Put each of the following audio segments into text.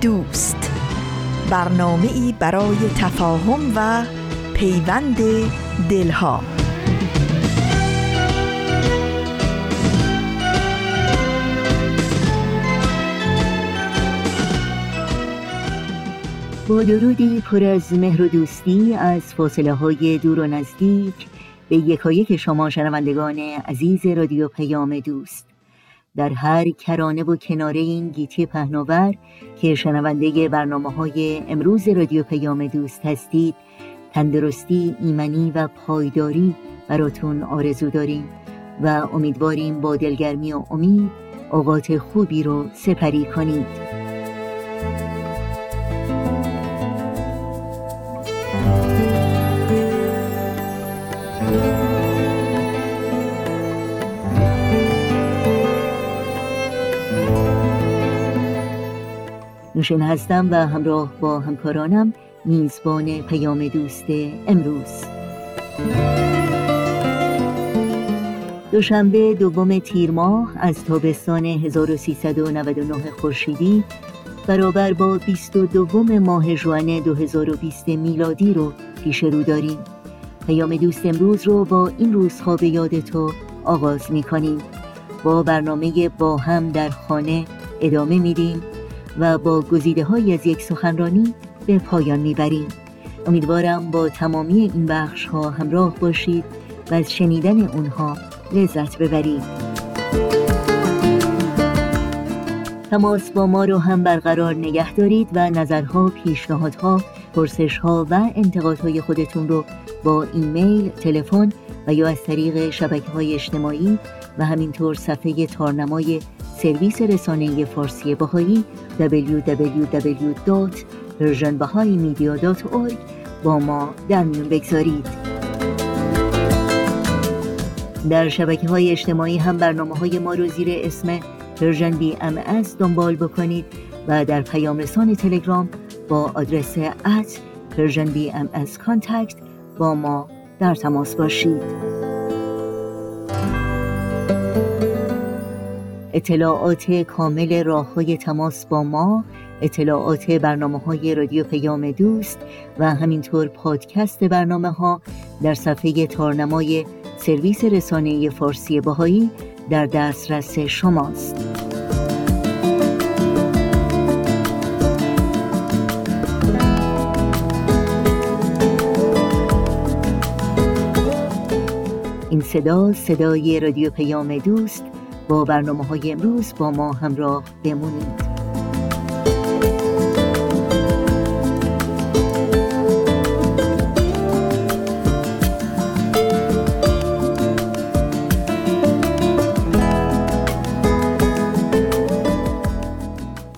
دوست. برنامه ای برای تفاهم و پیوند دلها. با درودی پر از مهر و دوستی از فاصله های دور و نزدیک به یکایک شما شنوندگان عزیز رادیو پیام دوست. در هر کرانه و کناره این گیتی پهناور که شنونده برنامه های امروز رادیو پیام دوست هستید تندرستی، ایمنی و پایداری براتون آرزو داریم و امیدواریم با دلگرمی و امید اوقات خوبی رو سپری کنید. نوشین هستم و همراه با همکارانم میزبان پیام دوست امروز. دوشنبه دوم تیر ماه از تابستان 1399 خورشیدی برابر با 22 ماه ژوئن 2020 میلادی رو پیش رو داریم. پیام دوست امروز رو با این روزها به یاد تو آغاز می کنیم با برنامه با هم در خانه ادامه میدیم. و با گزیده های از یک سخنرانی به پایان می‌بریم. امیدوارم با تمامی این بخش ها همراه باشید و از شنیدن اونها لذت ببرید. تماس با ما رو هم برقرار نگه دارید و نظرها، پیشنهادها، پرسشها و انتقادهای خودتون رو با ایمیل، تلفن و یا از طریق شبکه های اجتماعی و همینطور صفحه تارنمای سرویس رسانه فارسی بهایی www.persianbahaimedia.org با ما در میون بگذارید. در شبکه های اجتماعی هم برنامه های ما رو زیر اسم Persian BMS دنبال بکنید و در پیام رسان تلگرام با آدرس at Persian BMS با ما در تماس باشید. اطلاعات کامل راه های تماس با ما اطلاعات برنامه های رادیو پیام دوست و همینطور پادکست برنامه ها در صفحه تارنمای سرویس رسانه فارسی بهایی در دسترس شماست. این صدا صدای رادیو پیام دوست با برنامه های امروز با ما همراه بمونید.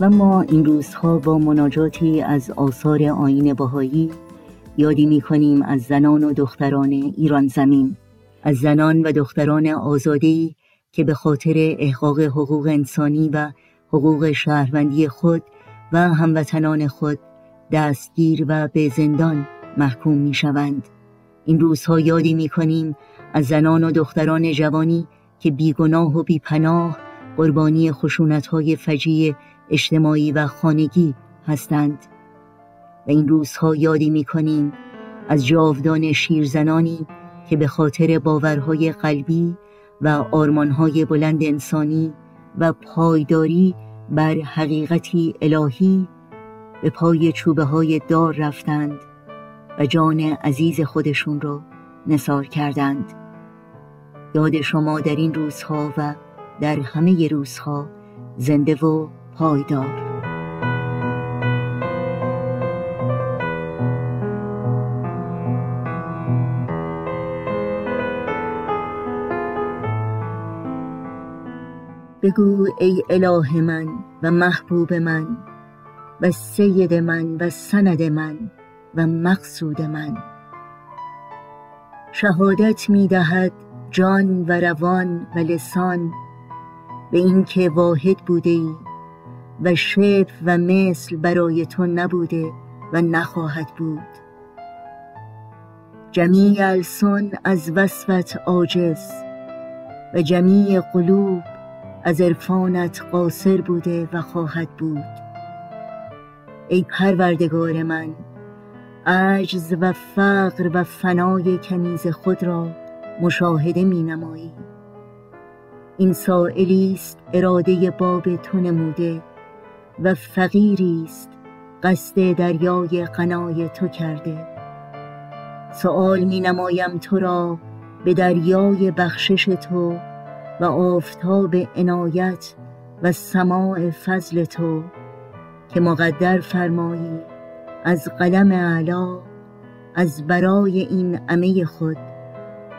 و ما این روزها با مناجاتی از آثار آین باهایی یادی می کنیم از زنان و دختران ایران زمین. از زنان و دختران آزادی که به خاطر احقاق حقوق انسانی و حقوق شهروندی خود و هموطنان خود دستگیر و به زندان محکوم می شوند. این روزها یادی می کنیم از زنان و دختران جوانی که بیگناه و بیپناه قربانی خشونت های فجیع اجتماعی و خانگی هستند و این روزها یادی می کنیم از جاودان شیرزنانی که به خاطر باورهای قلبی و آرمانهای بلند انسانی و پایداری بر حقیقتی الهی به پای چوبه های دار رفتند و جان عزیز خودشون را نثار کردند. یاد شما در این روزها و در همه روزها زنده و پایدار. بگو ای اله من و محبوب من و سید من و سند من و مقصود من. شهادت می دهد جان و روان و لسان به اینکه واحد بوده ای و شف و مثل برای تو نبوده و نخواهد بود. جمیع السن از وصفت عاجز و جمیع قلوب از عرفانت قاصر بوده و خواهد بود. ای پروردگار من عجز و فقر و فنای کنیز خود را مشاهده می نمایی. این سائلی است اراده باب تو نموده و فقیری است قصد دریای قنای تو کرده. سؤال می نمایم تو را به دریای بخشش تو و آفتاب عنایت و سماع فضل تو که مقدر فرمایی از قلم علا از برای این عمه خود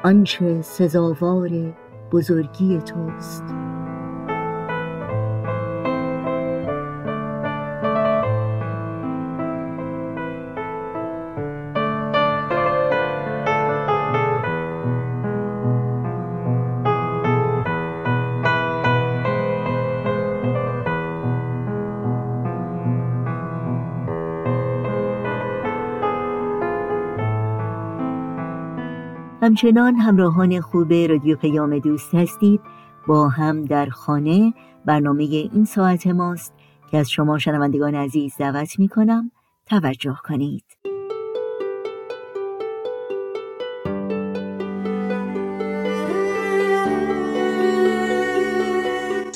آنچه سزاوار بزرگی توست. همچنان همراهان خوب رادیو پیام دوست هستید. با هم در خانه برنامه این ساعت ماست که از شما شنوندگان عزیز دعوت می کنم توجه کنید.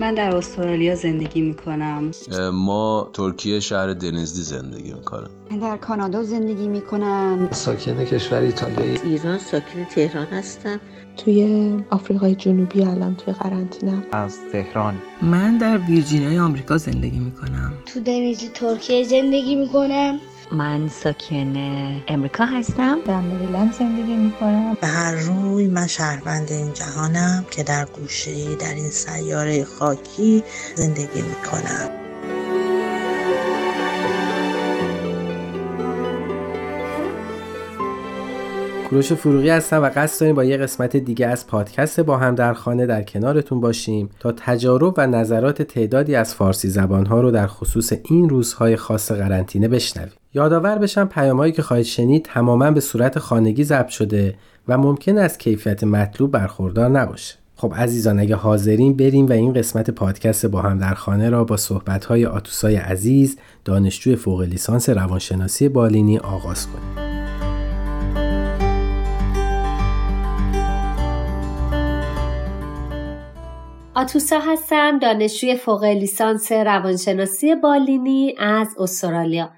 من در استرالیا زندگی می کنم ما ترکیه شهر دنزدی زندگی می کنم من در کانادا زندگی می کنم ساکن کشور ایتالیا ایران ساکن تهران هستم. توی آفریقای جنوبی الان توی قرنطینه. از تهران. من در ویرجینیای آمریکا زندگی می کنم تو دنیزی ترکیه زندگی می کنم من ساکن امریکا هستم. در مریلند زندگی می کنم به هر روی من شهروند این جهانم که در گوشه در این سیاره خاکی زندگی می کنم کوروش فروغی هستم و قصد داریم با یه قسمت دیگه از پادکست با هم در خانه در کنارتون باشیم تا تجارب و نظرات تعدادی از فارسی زبانها رو در خصوص این روزهای خاص قرنطینه بشنویم. یادآور بشم پیامهایی که خواهید شنید تماما به صورت خانگی ضبط شده و ممکن است کیفیت مطلوب برخوردار نباشه. خب عزیزان اگه حاضرین بریم و این قسمت پادکست با هم در خانه را با صحبت‌های آتوسای عزیز دانشجوی فوق لیسانس روانشناسی بالینی آغاز کنیم. آتوسا هستم دانشجوی فوق لیسانس روانشناسی بالینی از استرالیا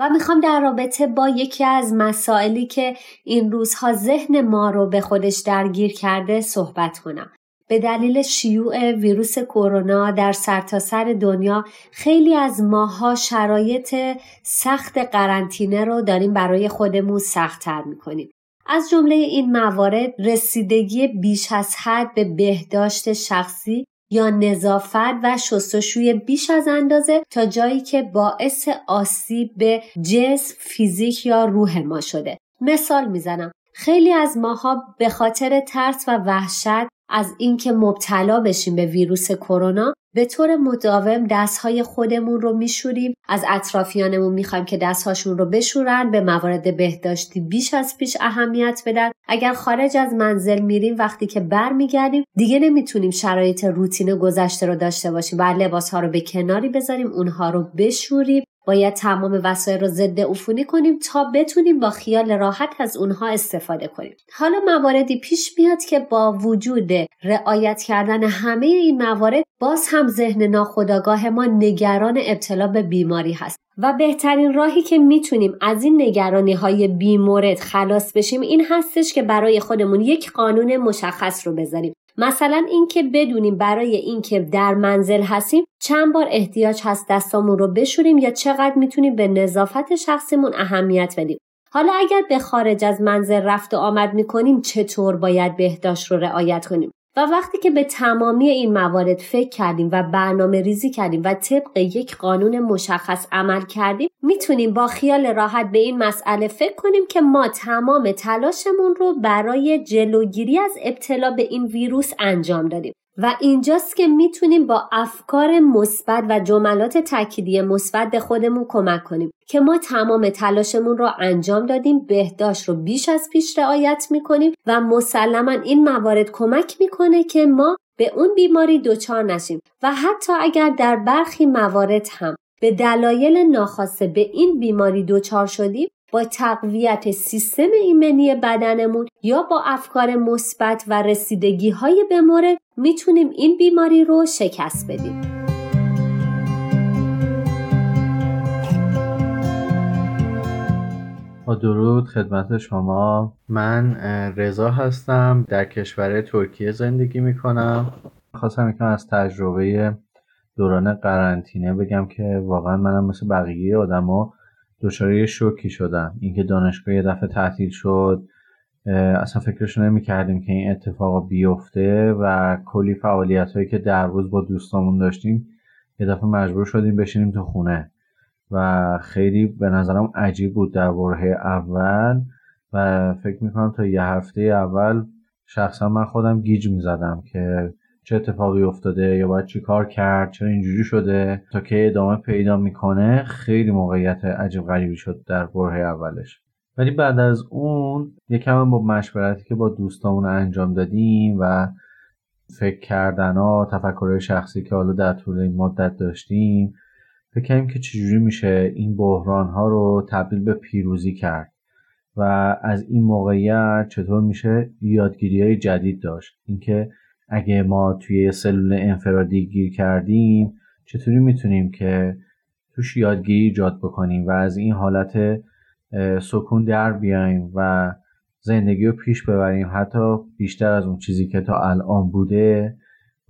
و می‌خوام در رابطه با یکی از مسائلی که این روزها ذهن ما رو به خودش درگیر کرده صحبت کنم. به دلیل شیوع ویروس کرونا در سرتاسر سر دنیا خیلی از ماها شرایط سخت قرنطینه رو داریم برای خودمون سختتر می‌کنیم. از جمله این موارد رسیدگی بیش از حد به بهداشت شخصی یا نظافت و شستشوی بیش از اندازه تا جایی که باعث آسیب به جسم، فیزیک یا روح ما شده. مثال می‌زنم. خیلی از ماها به خاطر ترس و وحشت از اینکه مبتلا بشیم به ویروس کرونا به طور مداوم دستهای خودمون رو میشوریم. از اطرافیانمون می‌خوایم که دستهاشون رو بشورن به موارد بهداشتی بیش از پیش اهمیت بدن. اگر خارج از منزل میریم وقتی که برمیگردیم دیگه نمی‌تونیم شرایط روتین گذشته رو داشته باشیم و لباس ها رو به کناری بذاریم اونها رو بشوریم. باید تمام وسایل رو ضد عفونی کنیم تا بتونیم با خیال راحت از اونها استفاده کنیم. حالا مواردی پیش میاد که با وجود رعایت کردن همه این موارد باز هم ذهن ناخودآگاه ما نگران ابتلا به بیماری هست. و بهترین راهی که می‌تونیم از این نگرانی های بیمورد خلاص بشیم این هستش که برای خودمون یک قانون مشخص رو بذاریم. مثلا اینکه بدونیم برای اینکه در منزل هستیم چند بار احتیاج هست دستامون رو بشوریم یا چقدر می‌تونیم به نظافت شخصیمون اهمیت بدیم. حالا اگر به خارج از منزل رفت و آمد می‌کنیم چطور باید بهداشت رو رعایت کنیم؟ و وقتی که به تمامی این موارد فکر کردیم و برنامه ریزی کردیم و طبق یک قانون مشخص عمل کردیم می‌تونیم با خیال راحت به این مسئله فکر کنیم که ما تمام تلاشمون رو برای جلوگیری از ابتلا به این ویروس انجام دادیم. و اینجاست که می‌تونیم با افکار مثبت و جملات تأکیدی مثبت به خودمون کمک کنیم که ما تمام تلاشمون رو انجام دادیم بهداشت رو بیش از پیش رعایت می‌کنیم و مسلما این موارد کمک می‌کنه که ما به اون بیماری دچار نشیم و حتی اگر در برخی موارد هم به دلایل ناخواسته به این بیماری دچار شدیم با تقویت سیستم ایمنی بدنمون یا با افکار مثبت و رسیدگی های به مورد می‌تونیم این بیماری رو شکست بدیم. با درود خدمت شما. من رضا هستم. در کشور ترکیه زندگی می‌کنم. خواستم یکم از تجربه دوران قرنطینه بگم که واقعا منم مثل بقیه آدما دچار یه شوکی شدم. اینکه دانشگاه یه دفعه تعطیل شد اصلا فکرش نمی کردیم که این اتفاق بیفته و کلی فعالیت هایی که در روز با دوستامون داشتیم یه دفعه مجبور شدیم بشینیم تو خونه. و خیلی به نظرم عجیب بود در برهه اول. و فکر می‌کنم تا یه هفته اول شخصا من خودم گیج می‌زدم که چه اتفاقی افتاده یا باید چی کار کرد چرا اینجوری شده تا که ادامه پیدا می‌کنه خیلی موقعیت عجیب غریبی شد در برهه اولش. ولی بعد از اون یکم با مشورتی که با دوستامون انجام دادیم و فکر کردن ها شخصی که حالا در طول این مدت داشتیم فکر کردیم که چجوری میشه این بحران ها رو تبدیل به پیروزی کرد و از این موقعیت چطور میشه یادگیری های جدید داشت. اینکه اگه ما توی سلول انفرادی گیر کردیم چطوری می‌تونیم که توش یادگیری ایجاد بکنیم و از این حالت سکون در بیایم و زندگی رو پیش ببریم حتی بیشتر از اون چیزی که تا الان بوده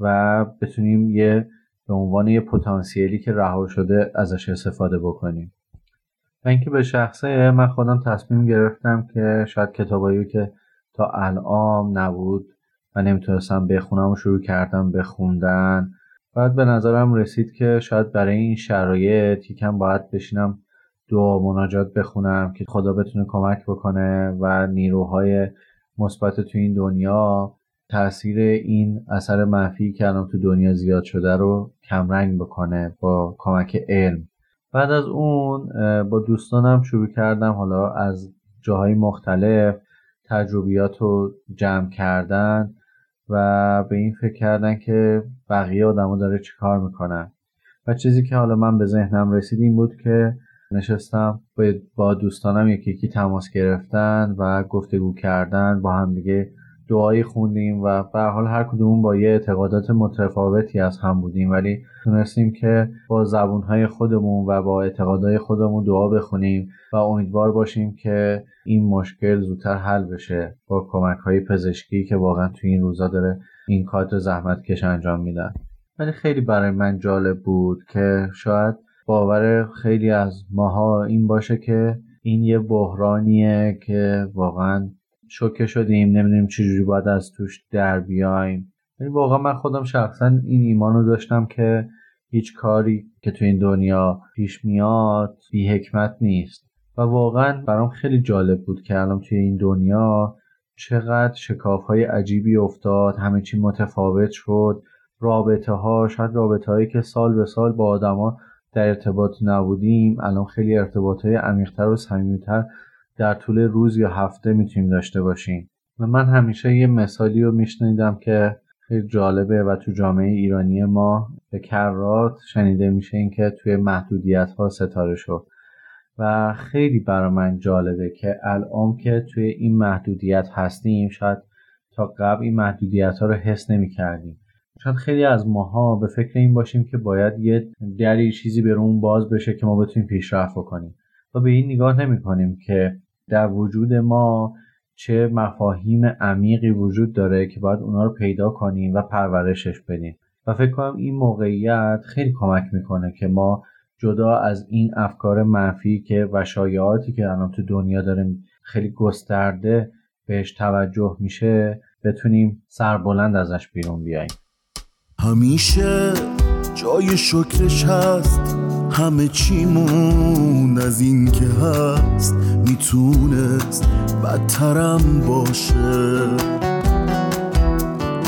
و بتونیم یه به عنوان یه پتانسیلی که رها شده ازش استفاده بکنیم. و اینکه به شخصه من خودم تصمیم گرفتم که شاید کتابایی که تا الان نبود و نمی‌تونستم بخونم و شروع کردم بخوندن بعد به نظرم رسید که شاید برای این شرایط یکم باید بشینم دعا مناجات بخونم که خدا بتونه کمک بکنه و نیروهای مثبت تو این دنیا تاثیر این اثر منفی که الان تو دنیا زیاد شده رو کمرنگ بکنه با کمک علم. بعد از اون با دوستانم شروع کردم حالا از جاهای مختلف تجربیات رو جمع کردن. و به این فکر کردن که بقیه آدما داره چیکار می‌کنن و چیزی که حالا من به ذهنم رسید این بود که نشستم با دوستانم یکی یکی تماس گرفتن و گفتگو کردن با هم دیگه دعایی خوندیم و به حال هر کدوم با یه اعتقادات متفاوتی از هم بودیم. ولی تونستیم که با زبونهای خودمون و با اعتقادهای خودمون دعا بخونیم و امیدوار باشیم که این مشکل زودتر حل بشه با کمک های پزشکی که واقعا توی این روزا داره این کار زحمت کش انجام میدن. ولی خیلی برای من جالب بود که شاید باور خیلی از ماها این باشه که این یه بحرانیه که واقعا شوکه شدیم نمی‌دونیم چجوری باید از توش در بیایم. یعنی واقعا من خودم شخصا این ایمان رو داشتم که هیچ کاری که تو این دنیا پیش میاد بی حکمت نیست. و واقعا برام خیلی جالب بود که الان توی این دنیا چقدر شکاف های عجیبی افتاد همه چی متفاوت شد رابطه ها شاید رابطه هایی که سال به سال با آدما در ارتباط نبودیم. الان خیلی ارتباط های عمیقتر و صمیمیتر در طول روز یا هفته می‌تونیم داشته باشیم. و من همیشه یه مثالی رو میشنیدم که خیلی جالبه و تو جامعه ایرانی ما به کرات شنیده میشه این که توی محدودیت ها ستاره شد. و خیلی برای من جالبه که الان که توی این محدودیت هستیم شاید تا قبل این محدودیت ها رو حس نمی کردیم شاید خیلی از ماها به فکر این باشیم که باید یه دری چیزی به اون باز بشه که ما بتونیم پیشرفت بکنیم. و به این نگاه نمی کنیم که در وجود ما چه مفاهیم عمیقی وجود داره که باید اونا رو پیدا کنیم و پرورشش بدیم. و فکر کنم این موقعیت خیلی کمک می‌کنه که ما جدا از این افکار منفی که و شایعاتی که الان تو دنیا داره خیلی گسترده بهش توجه میشه بتونیم سربلند ازش بیرون بیاییم. همیشه جای شکرش هست. همه چیمون از این که هست می‌تونست بدترم باشه.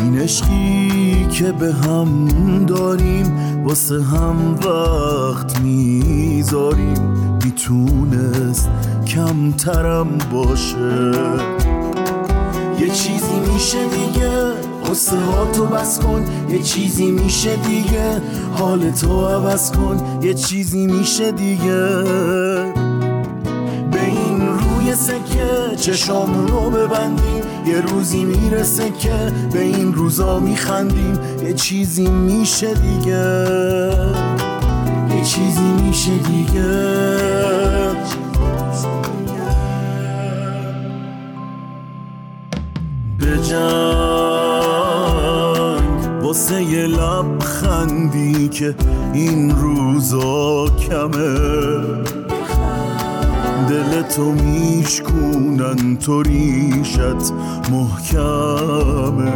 این عشقی که به هم داریم واسه هم وقت می‌ذاریم. می‌تونست کمترم باشه. یه چیزی میشه دیگه. قصه ها تو بس کن یه چیزی میشه دیگه. حال تو عوض کن یه چیزی میشه دیگه. به این روی سکه چشامونو ببندیم یه روزی می‌رسه که به این روزا میخندیم. یه چیزی میشه دیگه. یه چیزی میشه دیگه. به واسه یه لبخندی که این روزا کمه. دل تو میشکونن تو ریشت محکمه.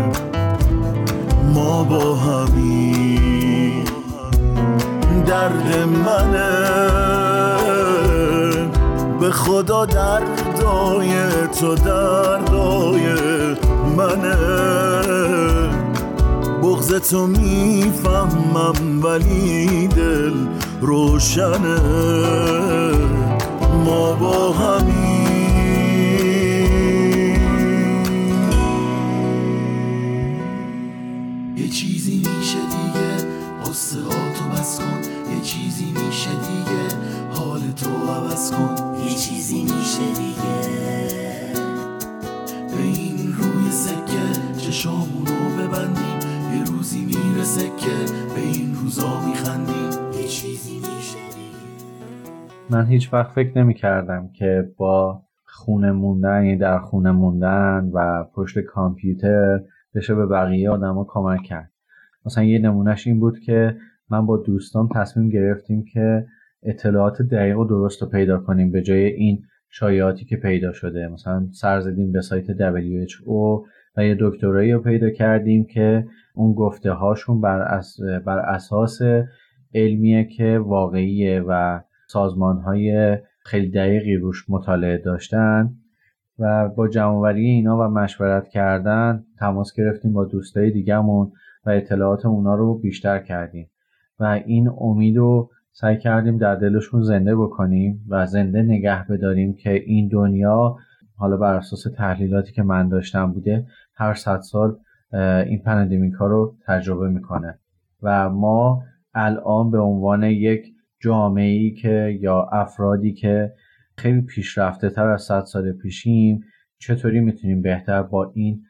ما با همین درد منه. به خدا دردای تو دردای منه. بغز تو می‌فهمم ولی دل روشنه. ما با همین هیچ وقت فکر نمی کردم که با خونه موندن یعنی در خونه موندن و پشت کامپیوتر بشه به بقیه آدما کمک کرد. مثلا یه نمونهش این بود که من با دوستان تصمیم گرفتیم که اطلاعات دقیق و درست رو پیدا کنیم به جای این شایعاتی که پیدا شده. مثلا سر زدیم به سایت WHO و یه دکترایی رو پیدا کردیم که اون گفته هاشون بر, اس... بر اساس علمیه که واقعیه و سازمان های خیلی دقیقی روش مطالعه داشتن و با جمعوری اینا و مشورت کردن تماس گرفتیم با دوستای دیگهمون و اطلاعات اونا رو بیشتر کردیم. و این امید رو سعی کردیم در دلشون زنده بکنیم و زنده نگه بداریم که این دنیا حالا بر اساس تحلیلاتی که من داشتم بوده هر صد سال این پندمیکا رو تجربه می‌کنه. و ما الان به عنوان یک جامعه ای که یا افرادی که خیلی پیشرفته تر از صد سال پیشیم چطوری می‌تونیم بهتر با این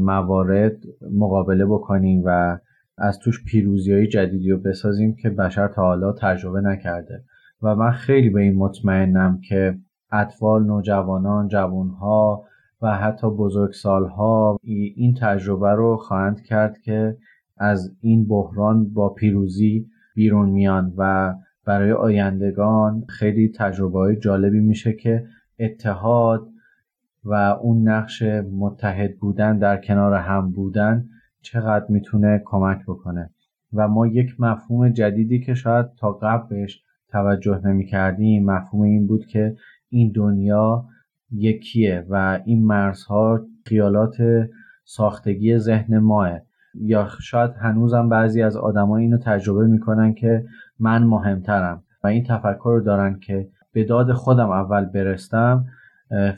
موارد مقابله بکنیم و از توش پیروزی های جدیدی رو بسازیم که بشر تا حالا تجربه نکرده. و من خیلی به این مطمئنم که اطفال، نوجوانان، جوانها و حتی بزرگسالها این تجربه رو خواهند کرد که از این بحران با پیروزی بیرون میان و برای آیندگان خیلی تجربه های جالبی میشه که اتحاد و اون نقش متحد بودن در کنار هم بودن چقدر می‌تونه کمک بکنه. و ما یک مفهوم جدیدی که شاید تا قبلش توجه نمی کردیم مفهوم این بود که این دنیا یکیه و این مرزها خیالات ساختگی ذهن ماه. یا شاید هنوزم بعضی از آدما اینو تجربه می‌کنن که من مهمترم و این تفکر رو دارن که به داد خودم اول برستم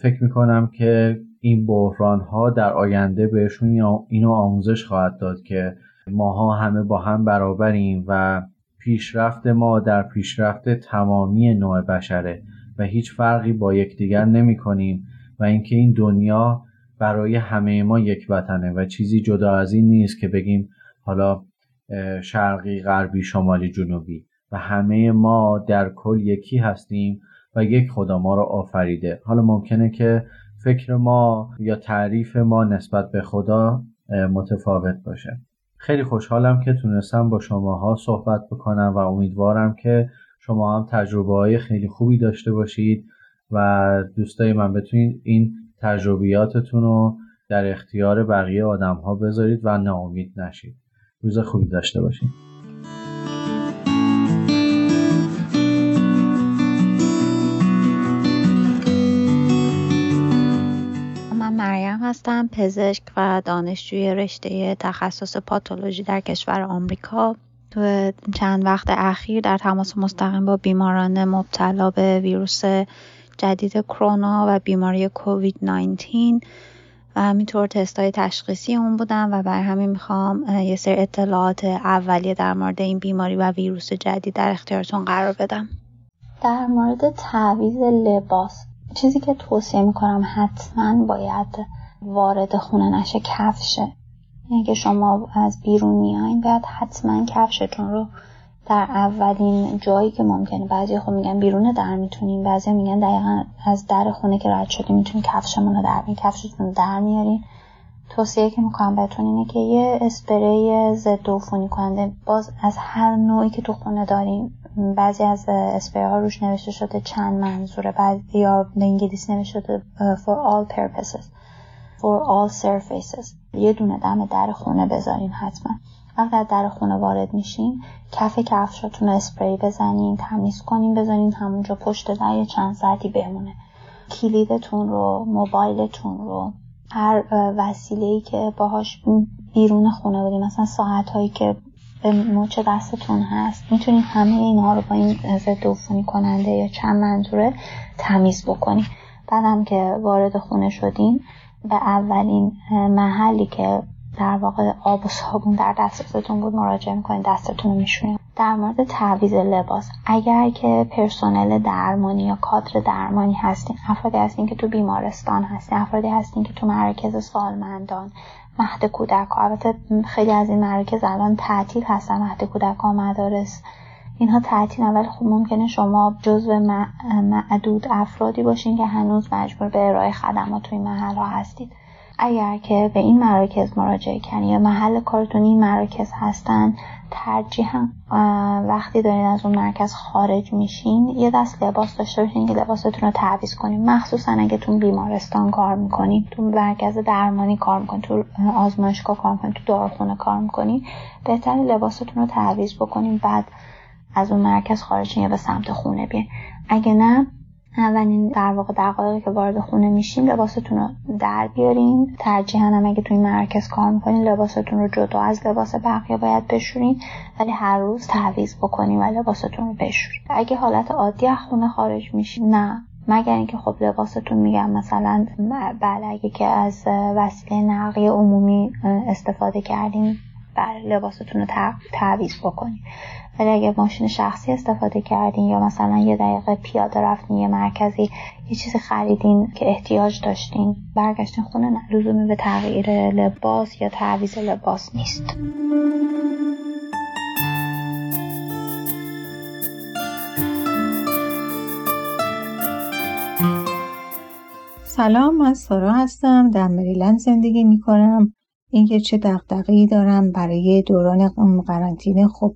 فکر می‌کنم که این بحران ها در آینده بهشون اینو آموزش خواهد داد که ماها همه با هم برابریم و پیشرفت ما در پیشرفت تمامی نوع بشره و هیچ فرقی با یکدیگر نمی کنیم و اینکه این دنیا برای همه ما یک وطنه و چیزی جدا از این نیست که بگیم حالا شرقی غربی شمالی جنوبی. همه ما در کل یکی هستیم و یک خدا ما رو آفریده. حالا ممکنه که فکر ما یا تعریف ما نسبت به خدا متفاوت باشه. خیلی خوشحالم که تونستم با شماها صحبت بکنم و امیدوارم که شما هم تجربه های خیلی خوبی داشته باشید و دوستای من بتونید این تجربیاتتون رو در اختیار بقیه آدم ها بذارید و ناامید نشید. روز خوبی داشته باشید. هستم پزشک و دانشجوی رشته تخصص پاتولوژی در کشور آمریکا. تو چند وقت اخیر در تماس مستقیم با بیماران مبتلا به ویروس جدید کرونا و بیماری کووید 19 و همینطور تست های تشخیصی اون بودم و بر همین می‌خوام یه سری اطلاعات اولیه در مورد این بیماری و ویروس جدید در اختیارتون قرار بدم. در مورد تعویز لباس چیزی که توصیه می‌کنم حتما باید وارد خونه نشه کفشه یعنی که شما از بیرون میایین باید حتما کفشتون رو در اولین جایی که ممکنه. بعضی خب میگن بیرون در می‌تونین بعضی میگن دقیقا از در خونه که رد شدیم می‌تونین کفشمون رو در می کفشتون در میارین. توصیه که می‌کنم بهتون اینه که یه اسپری ضد عفونی کننده. باز از هر نوعی که تو خونه داریم بعضی از اسپری ها روش نوشته شده چند منظوره بعد یا به انگلیسی نوشته شده for all purposes for all surfaces. یه دونه دم در خونه بذارین حتما. وقتی در خونه وارد میشین کف کفشاتون رو اسپری بزنین تمیز کنین بزنین همونجا پشت در یه چند ساعتی بمونه. کلیدتون رو موبایلتون رو هر وسیله ای که باهاش بیرون خونه بودیم مثلا ساعت هایی که به مچ دستتون هست. می‌تونین همه اینها رو با این ضد عفونی کننده یا چند منظوره تمیز بکنین بعدم که وارد خونه شدین به اولین محلی که در واقع آب و صابون در دسترستون بود مراجعه می‌کنید دستتون رو میشونید در مورد تعویز لباس اگر که پرسنل درمانی یا کادر درمانی هستین افرادی هستین که تو بیمارستان هستین افرادی هستین که تو مراکز سالمندان مهد کودک البته خیلی از این مراکز الان تعطیل هستن مهد کودک مدارس. اینها تعطیل ولی خب ممکنه شما جزو معدود افرادی باشین که هنوز مجبور به ارائه خدمات توی محل ها هستید. اگر که به این مراکز مراجعه کنید یا محل کارتون این مراکز هستن ترجیحا وقتی دارین از اون مرکز خارج میشین یه دست لباس داشته باشین که لباستون رو تعویض کنین. مخصوصا اگه تو بیمارستان کار می‌کنین تو مرکز درمانی کار می‌کنین تو آزمایشگاه کار می‌کنین تو داروخونه کار می‌کنین بهتر لباستون رو تعویض بکنین بعد از اون مرکز خارج یا به سمت خونه بیاین. اگه نه اولین در واقع دقایقی که وارد خونه میشین لباستون رو در بیارین. ترجیحاً هم اگه توی مرکز کار می‌کنین لباستون رو جدا از لباس بقیه باید بشورین. ولی هر روز تعویض بکنین و لباستون رو بشورین. اگه حالت عادی از خونه خارج میشین نه. مگر اینکه خب لباستون میگم مثلا بله اگه که از وسیله نقلیه عمومی استفاده کردین. بله لباستون رو تعویض بکنین ولی اگه ماشین شخصی استفاده کردین یا مثلا یه دقیقه پیاده رفتین یه مرکزی یه چیزی خریدین که احتیاج داشتین برگشتین خونه نه. لزومی به تغییر لباس یا تعویض لباس نیست. سلام من سارا هستم. در مریلند زندگی می کنم اینکه چه دقدقه‌ای دارم برای دوران قرنطینه. خب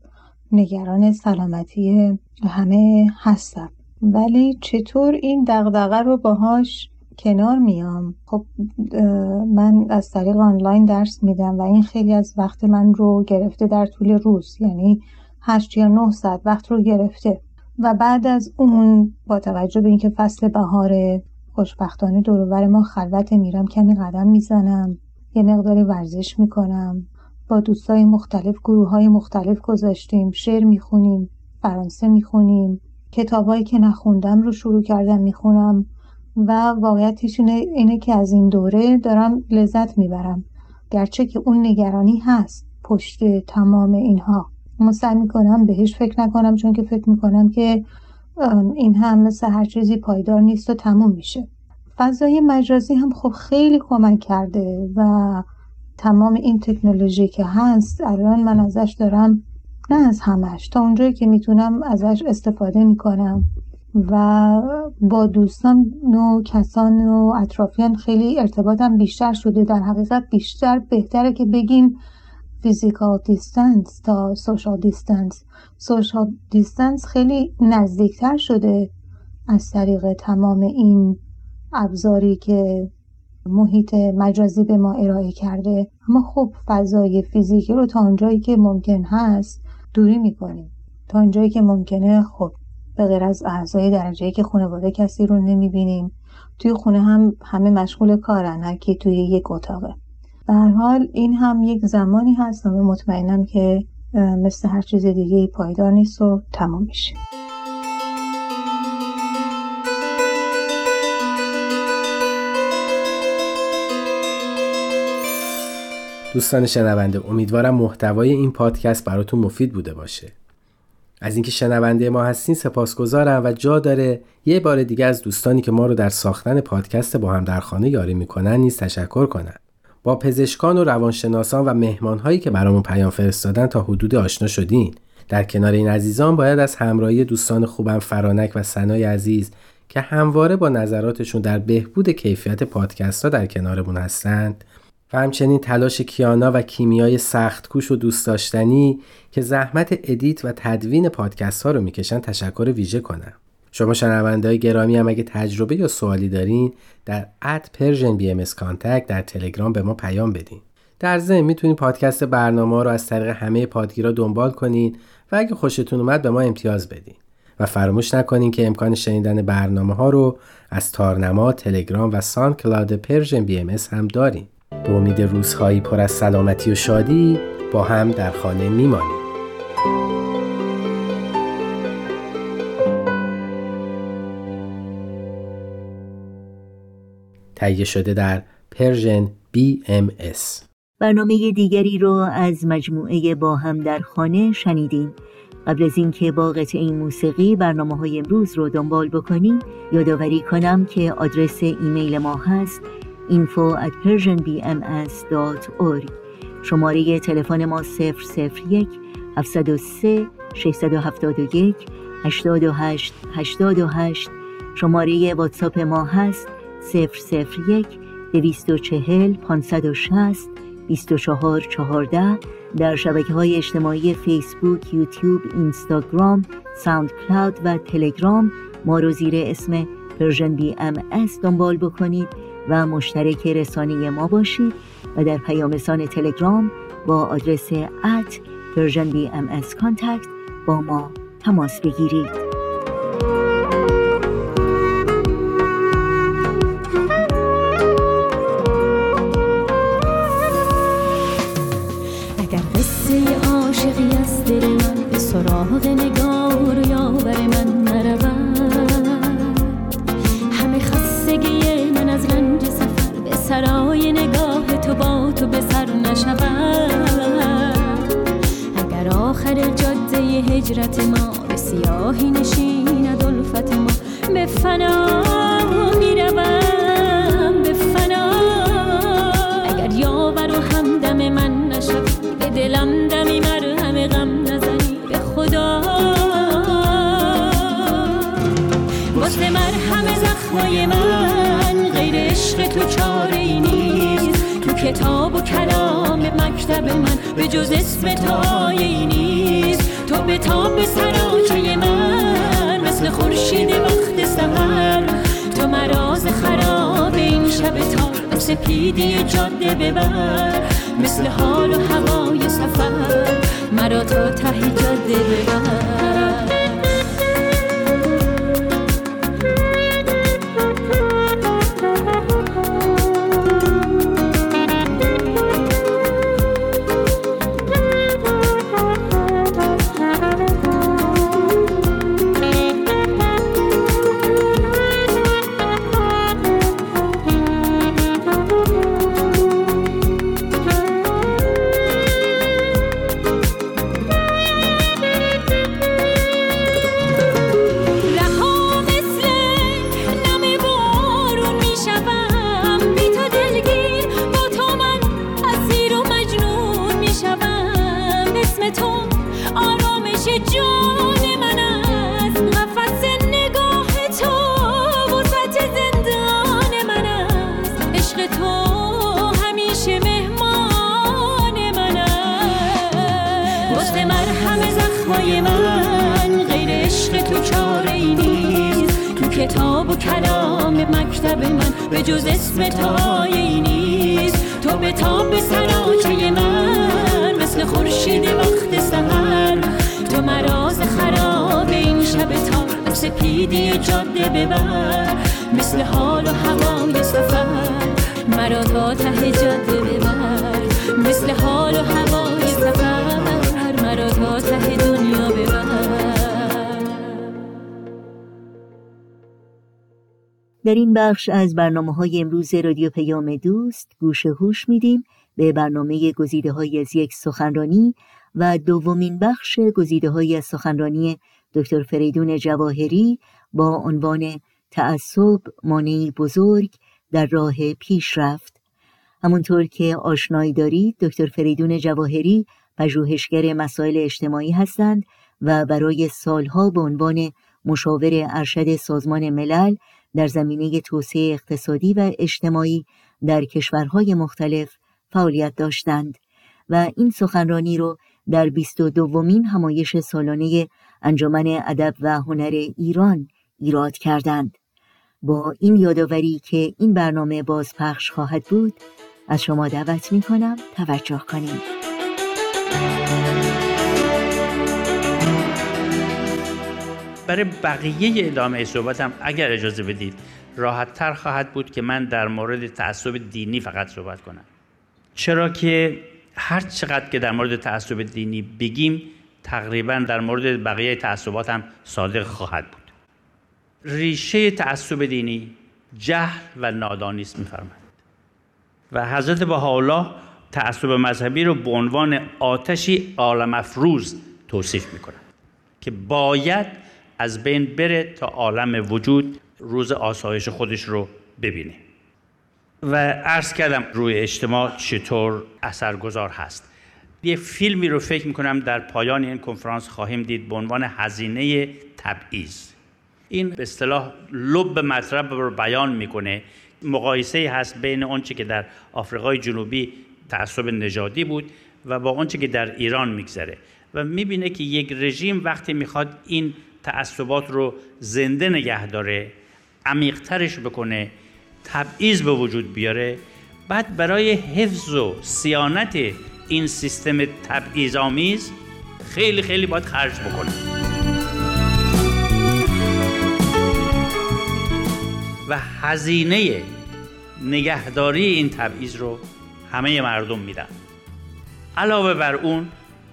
نگران سلامتی همه هستم. ولی چطور این دغدغه رو باهاش کنار میام؟ خب من از طریق آنلاین درس میدم و این خیلی از وقت من رو گرفته در طول روز. یعنی هشت یا نه ساعت وقت رو گرفته. و بعد از اون با توجه به اینکه فصل بهار خوشبختانه دورور ما خلوت میرم کمی قدم می‌زنم. یه مقداری ورزش می‌کنم. با دوستای مختلف گروه های مختلف گذاشتیم شعر می‌خونیم فرانسه می‌خونیم کتابایی که نخوندم رو شروع کردم می‌خونم و واقعیتش اینه که از این دوره دارم لذت می‌برم. گرچه که اون نگرانی هست پشت تمام اینها. اما سعی می‌کنم بهش فکر نکنم چون که فکر می‌کنم که این هم مثل هر چیزی پایدار نیست و تموم میشه. فضای مجازی هم خب خیلی کمک کرده و تمام این تکنولوژی که هست الان من ازش دارم نه از همش تا اونجایی که می‌تونم ازش استفاده می‌کنم و با دوستان و کسان و اطرافیان خیلی ارتباطم بیشتر شده. در حقیقت بیشتر بهتره که بگیم physical distance تا social distance social distance خیلی نزدیکتر شده از طریق تمام این ابزاری که محیط مجازی به ما ارائه کرده. اما خب فضای فیزیکی رو تا اونجایی که ممکن هست دوری می‌کنیم. تا اونجایی که ممکنه خب به غیر از اعضای درجه یک خانواده کسی رو نمی‌بینیم. توی خونه هم همه مشغول کارن هر کی توی یک اتاقه. به هر حال این هم یک زمانی هست و مطمئنم که مثل هر چیز دیگه پایدار نیست و تمام میشه. دوستان شنونده امیدوارم محتوای این پادکست براتون مفید بوده باشه. از اینکه شنونده ما هستین سپاسگزارم و جا داره یه بار دیگه از دوستانی که ما رو در ساختن پادکست با هم در خانه یاری می‌کنن نیز تشکر کنم. با پزشکان و روانشناسان و مهمانهایی که برامون پیام فرستادن تا حدود آشنا شدین. در کنار این عزیزان باید از همراهی دوستان خوبم فرانک و سنای عزیز که همواره با نظراتشون در بهبود کیفیت پادکست ها در کنارمون هستند و همچنین تلاش کیانا و کیمیای سخت کوش و دوست داشتنی که زحمت ادیت و تدوین پادکست ها رو می‌کشن تشکر ویژه کنم. شما شنونده های گرامی هم اگه تجربه یا سوالی دارین در at Persian BMS در تلگرام به ما پیام بدین. در ضمن می‌تونید پادکست برنامه رو از طریق همه پادگیرا دنبال کنین و اگه خوشتون اومد به ما امتیاز بدین. و فراموش نکنین که امکان شنیدن برنامه ها رو از تارنما، تلگرام و SoundCloud Persian BMS هم دارین. به امید روزهایی پر از سلامتی و شادی با هم در خانه میمانیم. تهیه شده در Persian BMS برنامه دیگری را از مجموعه با هم در خانه شنیدیم قبل از اینکه با این موسیقی برنامه های امروز رو دنبال بکنیم یادآوری کنم که آدرس ایمیل ما هست info at persianbms.org شماره تلفن ما 001 703 671 828 828 شماره واتساپ ما هست 001 240 560 24 14 در شبکه های اجتماعی فیسبوک، یوتیوب، اینستاگرام، SoundCloud و تلگرام ما رو زیر اسم Persian BMS دنبال بکنید. و مشترک رسانه ما باشید و در پیام‌رسان تلگرام با آدرس at Persian BMS contact با ما تماس بگیرید. اگر قصه عاشقی از دل من به سراغ نگاه هجرت ما به سیاهی نشیند الفت ما. به فنا می‌روم به فنا. اگر یاور و همدم من نشد به دلم دمی مرهم غم نزنی. به خدا. واسه مرهم زخمای من غیر عشق تو چاره ای نیست. تو کتاب و کلام مکتب من به جز اسم تو نیست. تو به تاب به سراچه من مثل خورشید وقت سهر تو مراز خراب این شب تا سپیدی جاده ببر مثل حال و هوای سفر. مرا تا ته جاده ببر. و کلام مکتب من به جز اسم تایی نیست. تو به تاب به سراچه من مثل خورشید وقت سهر تو مراز خراب این شب تا سپیدی جاده ببر. مثل حال و هوای سفر مرا تا ته جاده ببر. مثل حال و هوای سفر مرا تا ته دنیا ببر. در این بخش از برنامه های امروز رادیو پیام دوست گوش هوش میدیم به برنامه گزیده های از یک سخنرانی و دومین بخش گزیده های از سخنرانی دکتر فریدون جواهری با عنوان تعصب مانعی بزرگ در راه پیشرفت همونطور که آشنایی دارید دکتر فریدون جواهری پژوهشگر مسائل اجتماعی هستند و برای سالها به عنوان مشاور ارشد سازمان ملل در زمینه توسعه اقتصادی و اجتماعی در کشورهای مختلف فعالیت داشتند و این سخنرانی رو در بیست و دومین همایش سالانه انجمن ادب و هنر ایران ایراد کردند. با این یادآوری که این برنامه بازپخش خواهد بود از شما دعوت می کنم توجه کنید. برای بقیه ادامه صحبتم اگر اجازه بدید راحت تر خواهد بود که من در مورد تعصب دینی فقط صحبت کنم. چرا که هر چقدر که در مورد تعصب دینی بگیم تقریبا در مورد بقیه تعصبات هم صادق خواهد بود. ریشه تعصب دینی جهل و نادانی است میفرمند و حضرت بهاءالله تعصب مذهبی رو به عنوان آتشی عالم افروز توصیف می‌کنند که باید از بین بره تا عالم وجود روز آسایش خودش رو ببینه. و عرض کردم روی اجتماع چطور اثرگذار هست. یه فیلمی رو فکر می‌کنم در پایان این کنفرانس خواهیم دید به عنوان هزینه تبعیض. این به اصطلاح لب مطلب رو بیان می‌کنه. مقایسه هست بین آنچه که در آفریقای جنوبی تعصب نژادی بود و با آنچه که در ایران میگذره. و می‌بینه که یک رژیم وقتی می‌خواد این تعصبات رو زنده نگه داره عمیقترش بکنه تبعیض به وجود بیاره. بعد برای حفظ و سیانت این سیستم تبعیض آمیز خیلی خیلی باید خرج بکنه. و هزینه نگهداری این تبعیض رو همه مردم میدن. علاوه بر اون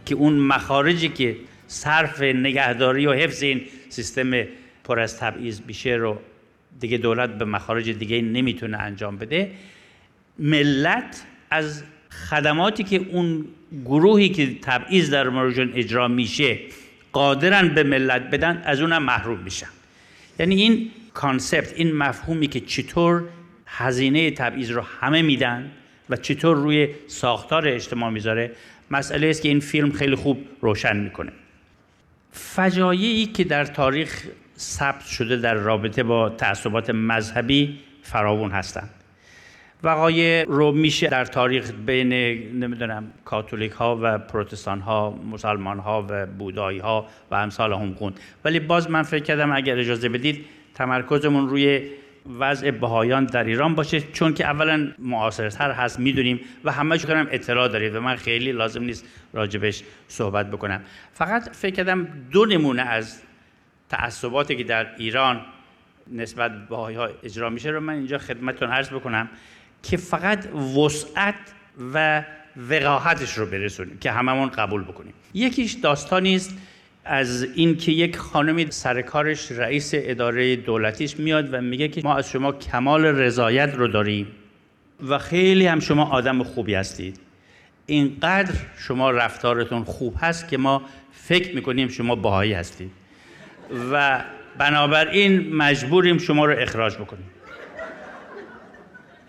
که اون مخارجی که صرف نگهداری و حفظ این سیستم پر از تبعیض میشه رو دیگه دولت به مخارج دیگه نمی‌تونه انجام بده. ملت از خدماتی که اون گروهی که تبعیض در موردشون اجرا میشه قادرن به ملت بدن از اونم محروم میشن. یعنی این کانسپت این مفهومی که چطور هزینه تبعیض رو همه میدن و چطور روی ساختار اجتماع می‌ذاره مسئله است که این فیلم خیلی خوب روشن می‌کنه. فجایعی که در تاریخ ثبت شده در رابطه با تعصبات مذهبی فراوون هستند. وقایع رو میشه در تاریخ بین نمی‌دونم کاتولیک ها و پروتستان ها مسلمان ها و بودایی ها و امثال هم خوند. ولی باز من فکر کردم اگر اجازه بدید تمرکزمون روی وضع بهایان در ایران باشه چون که اولا معاصرتر هست می‌دونیم و همه کنم اطلاع دارید و من خیلی لازم نیست راجبش صحبت بکنم. فقط فکر کردم دو نمونه از تعصباتی که در ایران نسبت به ها اجرا میشه رو من اینجا خدمتتون عرض بکنم که فقط وسعت و وقاحتش رو برسونیم که هممون قبول بکنیم. یکیش داستانی است از اینکه یک خانمی سرکارش رئیس اداره دولتیش میاد و میگه که ما از شما کمال رضایت رو داریم و خیلی هم شما آدم خوبی هستید. اینقدر شما رفتارتون خوب هست که ما فکر می‌کنیم شما باهایی هستید. و بنابراین مجبوریم شما رو اخراج بکنیم.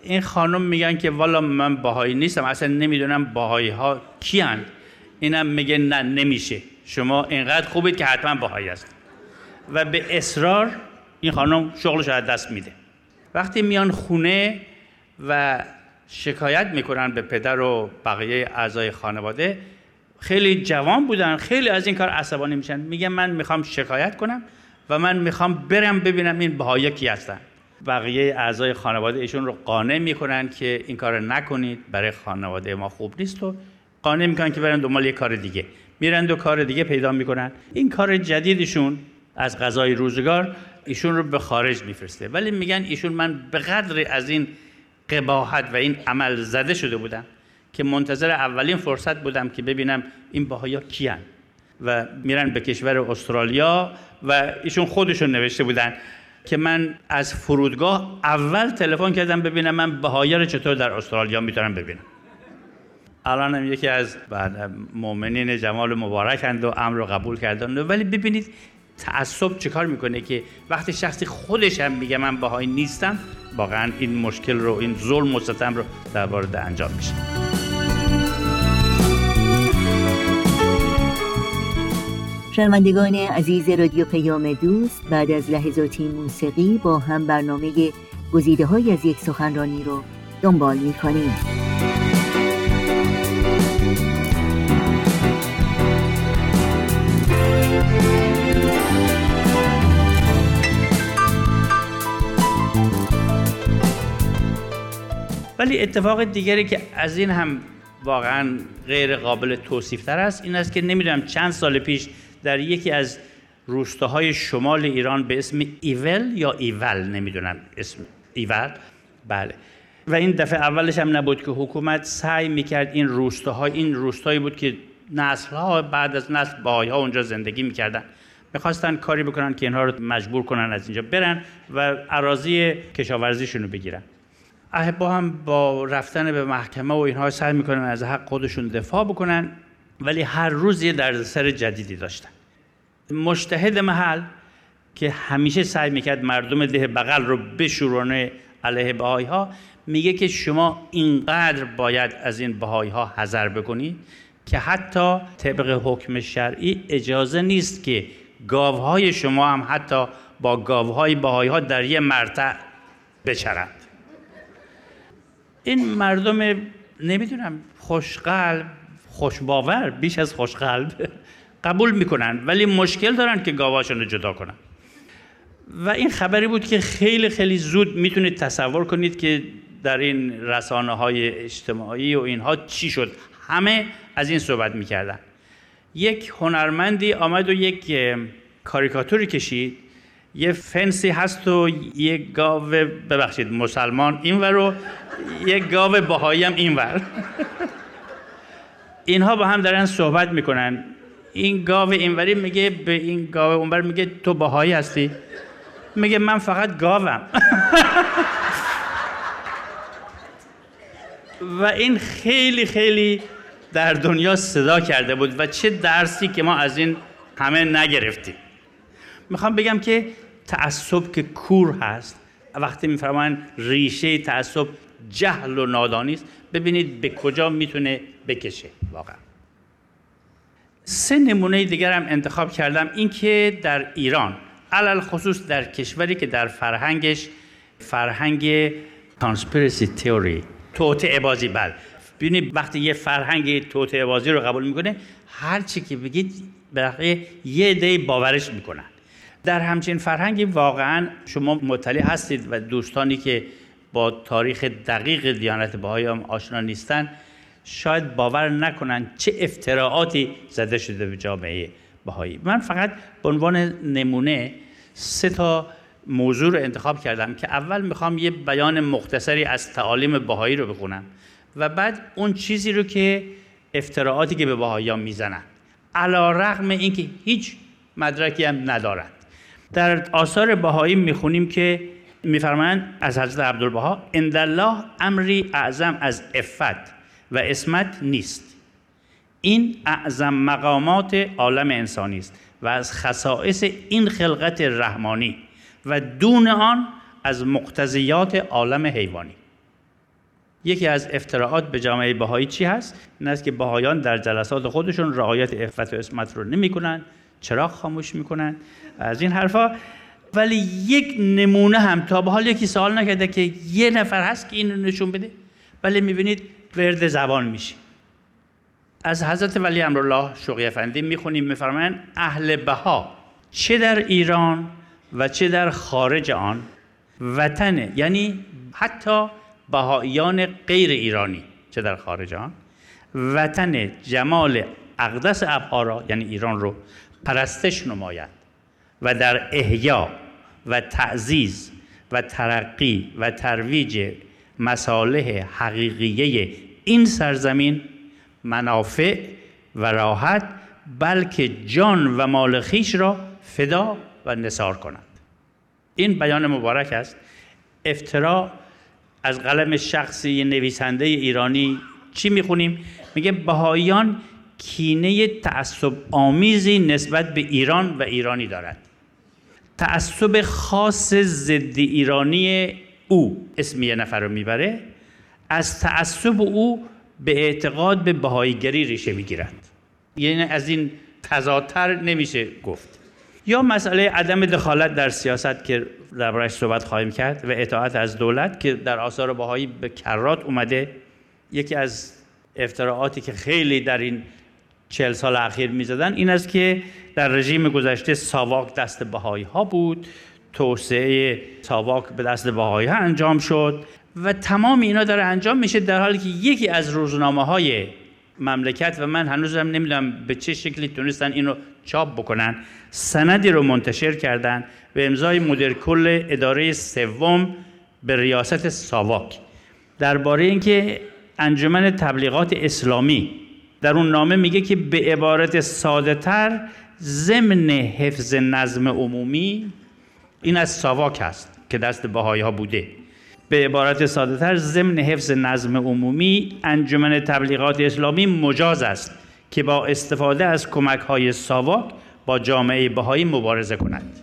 این خانم میگن که والا من باهایی نیستم اصلا نمی‌دونم باهایی ها کیان اینم میگه نه نمیشه. شما اینقدر خوبید که حتما باهایی هست و به اصرار این خانم شغلش از دست میده. وقتی میان خونه و شکایت می‌کنن به پدر و بقیه اعضای خانواده خیلی جوان بودن خیلی از این کار عصبانی میشن. میگن من می‌خوام شکایت کنم و من می‌خوام برم ببینم این بهایی کی هستن. بقیه اعضای خانواده ایشون رو قانع می‌کنن که این کار نکنید. برای خانواده ما خوب نیست و قانع می‌کنن که برن دنبال یه کار دیگه. میرن دو کار دیگه پیدا می‌کنن. این کار جدیدشون از غذای روزگار ایشون رو به خارج میفرسته. ولی میگن ایشون من به قدر از این قباحت و این عمل زده شده بودم که منتظر اولین فرصت بودم که ببینم این باهایا کیان. و میرن به کشور استرالیا و ایشون خودشون نوشته بودن که من از فرودگاه اول تلفن کردم ببینم من بهایا رو چطور در استرالیا می‌تونم ببینم. الان هم یکی از مؤمنین جمال مبارکند و امر رو قبول کردن. ولی ببینید تعصب چیکار می‌کنه که وقتی شخصی خودش هم میگه من بهایی نیستم واقعا این مشکل رو این ظلم و ستم رو در وارد انجام میشه. شنوندگان عزیز رادیو پیام دوست بعد از لحظاتی موسیقی با هم برنامه گزیده های از یک سخنرانی رو دنبال می‌کنیم. ولی اتفاق دیگری که از این هم واقعا غیر قابل توصیف تر است این است که نمی‌دونم چند سال پیش در یکی از روستاهای شمال ایران به اسم ایول یا ایول نمی‌دونم اسم ایول. بله. و این دفعه اولش هم نبود که حکومت سعی می‌کرد این روستاها این روستایی بود که نسلها بعد از نسل باهای ها اونجا زندگی می‌کردن. می‌خواستن کاری بکنن که اینها رو مجبور کنن از اینجا برن و عراضی کشاورزیشون رو بگیرن. احبا هم با رفتن به محکمه و اینها سعی می‌کنن از حق خودشون دفاع بکنن ولی هر روز یه دردسر جدیدی داشتن. مشتهد محل که همیشه سعی می‌کرد مردم ده بغل رو بشورانه علیه بهایی ها میگه که شما اینقدر باید از این بهایی ها حذر بکنید که حتی طبق حکم شرعی اجازه نیست که گاوهای شما هم حتی با گاوهای بهایی ها در یه مرتع بچرند این مردم نمی‌دونم خوشقلب خوشباور بیش از خوشقلب قبول می‌کنن ولی مشکل دارن که گاواشون رو جدا کنن. و این خبری بود که خیلی خیلی زود می‌تونید تصور کنید که در این رسانه های اجتماعی و اینها چی شد. همه از این صحبت می‌کردن. یک هنرمندی آمد و یک کاریکاتوری کشید. یه فنسی هست و یه گاو ببخشید مسلمان اینور و یه گاو باهایی هم اینور. اینها با هم دارن صحبت می‌کنن. این گاو اینوری میگه به این گاو اونور میگه تو باهایی هستی. میگه من فقط گاوم. و این خیلی خیلی در دنیا صدا کرده بود و چه درسی که ما از این همه نگرفتیم. می‌خوام بگم که تعصب که کور هست. وقتی میفرمان ریشه تعصب جهل و نادانی است ببینید به کجا می‌تونه بکشه. واقعا. سه نمونه دیگر هم انتخاب کردم. اینکه در ایران علل خصوص در کشوری که در فرهنگش فرهنگ کانسپیرسی تئوری توطعه بازی بل ببینید وقتی یه فرهنگ توطعه بازی رو قبول می‌کنه هر چی که بگید بالاخره یه دی باورش می‌کنن. در همچین فرهنگی واقعا شما مطلع هستید و دوستانی که با تاریخ دقیق دیانت بهایی هم آشنا نیستن شاید باور نکنن چه افتراعاتی زده شده به جامعه بهایی. من فقط به عنوان نمونه سه تا موضوع رو انتخاب کردم که اول می‌خوام یه بیان مختصری از تعالیم بهایی رو بخونم و بعد اون چیزی رو که افتراعاتی که به بهایی می‌زنن علا رغم اینکه هیچ مدرکی هم ندارن. در آثار بهایی می‌خونیم که میفرمایند از حضرت عبدالبها ان الله امری اعظم از افت و اسمت نیست. این اعظم مقامات عالم انسانی است و از خصائص این خلقت رحمانی و دون آن از مقتضیات عالم حیوانی. یکی از افتراعات به جامعه بهایی چی هست؟ این است که بهایان در جلسات خودشون رعایت افت و اسمت رو نمی کنن چراغ خاموش می‌کنن. از این حرفا. ولی یک نمونه هم تا به حال یکی سوال نکرده که یه نفر هست که این رو نشون بده ولی می‌بینید ورد زبان میشه از حضرت ولی امرالله شوقی افندی می‌خونیم میفرمایند اهل بها چه در ایران و چه در خارج آن وطن یعنی حتی بهاییان غیر ایرانی چه در خارج آن. وطن جمال اقدس ابها را یعنی ایران رو پرستش نماید و در احیا و تعزیز و ترقی و ترویج مصالح حقیقیه این سرزمین منافع و راحت بلکه جان و مال خیش را فدا و نصار کند. این بیان مبارک است. افترا از قلم شخصی نویسنده ایرانی چی می‌خونیم؟ میگه بهاییان کینه تعصب آمیزی نسبت به ایران و ایرانی دارد. تعصب خاص ضد ایرانی او اسم یه نفر رو می‌بره. از تعصب او به اعتقاد به بهاییگری ریشه می‌گیرد. یعنی از این تضادتر نمیشه گفت. یا مسئله عدم دخالت در سیاست که دربارش صحبت خواهیم کرد و اطاعت از دولت که در آثار بهایی به کرات اومده. یکی از افتراعاتی که خیلی در این چهل سال اخیر می‌زدن. این است که در رژیم گذشته ساواک دست بهایی ها بود. توسعه ساواک به دست بهایی ها انجام شد و تمام اینا داره انجام میشه در حالی که یکی از روزنامه های مملکت و من هنوزم نمی‌دونم به چه شکلی تونستن اینو چاپ بکنن سندی رو منتشر کردن به امضای مدیر کل اداره سوم به ریاست ساواک. درباره اینکه انجمن تبلیغات اسلامی در اون نامه میگه که به عبارت ساده تر ضمن حفظ نظم عمومی این از ساواک هست که دست بهایی ها بوده. به عبارت ساده تر ضمن حفظ نظم عمومی انجمن تبلیغات اسلامی مجاز است که با استفاده از کمک های ساواک با جامعه بهایی مبارزه کنند.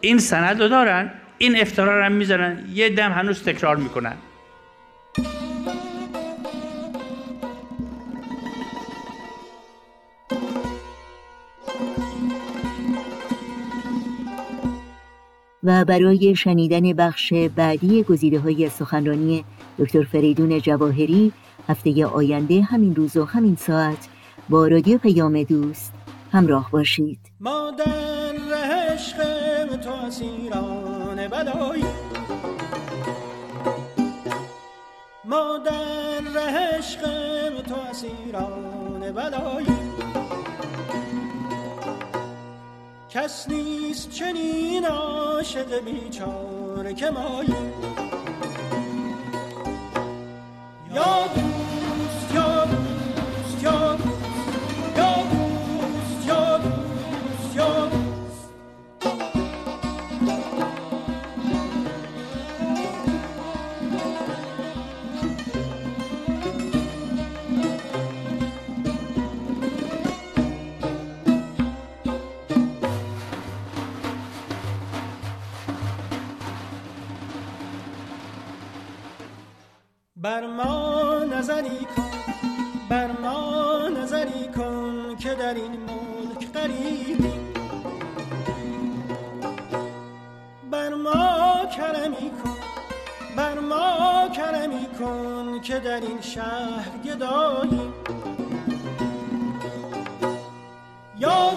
این سند رو دارن این افترار هم می‌ذارن یه دم هنوز تکرار می‌کنن. و برای شنیدن بخش بعدی گزیده های سخنرانی دکتر فریدون جواهری هفته آینده همین روز و همین ساعت با رادیو پیام دوست همراه باشید. ما در عشق تو اسیران بدایی. ما در عشق تو اسیران بدایی. کس نیست چنین عاشق بیچاره که مایی. یا بر ما نظری کن بر ما نظری کن که در این ملک غریبی بر ما کرمی کن بر ما کرمی کن که در این شهر گدایی یا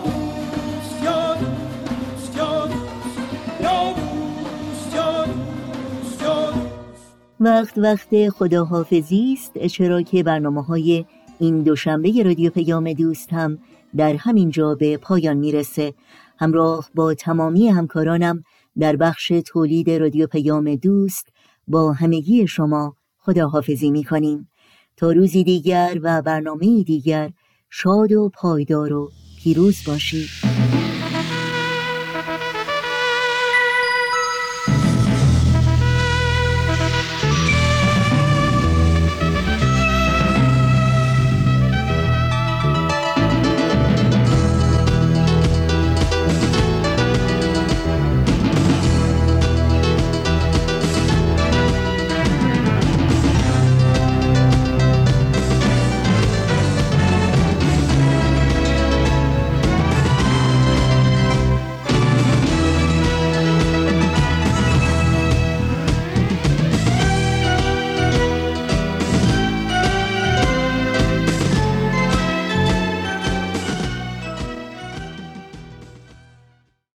وقت وقت خداحافظی است. چرا که برنامه های این دوشنبه رادیو پیام دوست هم در همین جا به پایان می‌رسه. همراه با تمامی همکارانم در بخش تولید رادیو پیام دوست با همگی شما خداحافظی می‌کنیم. تا روزی دیگر و برنامه دیگر شاد و پایدار و پیروز باشید.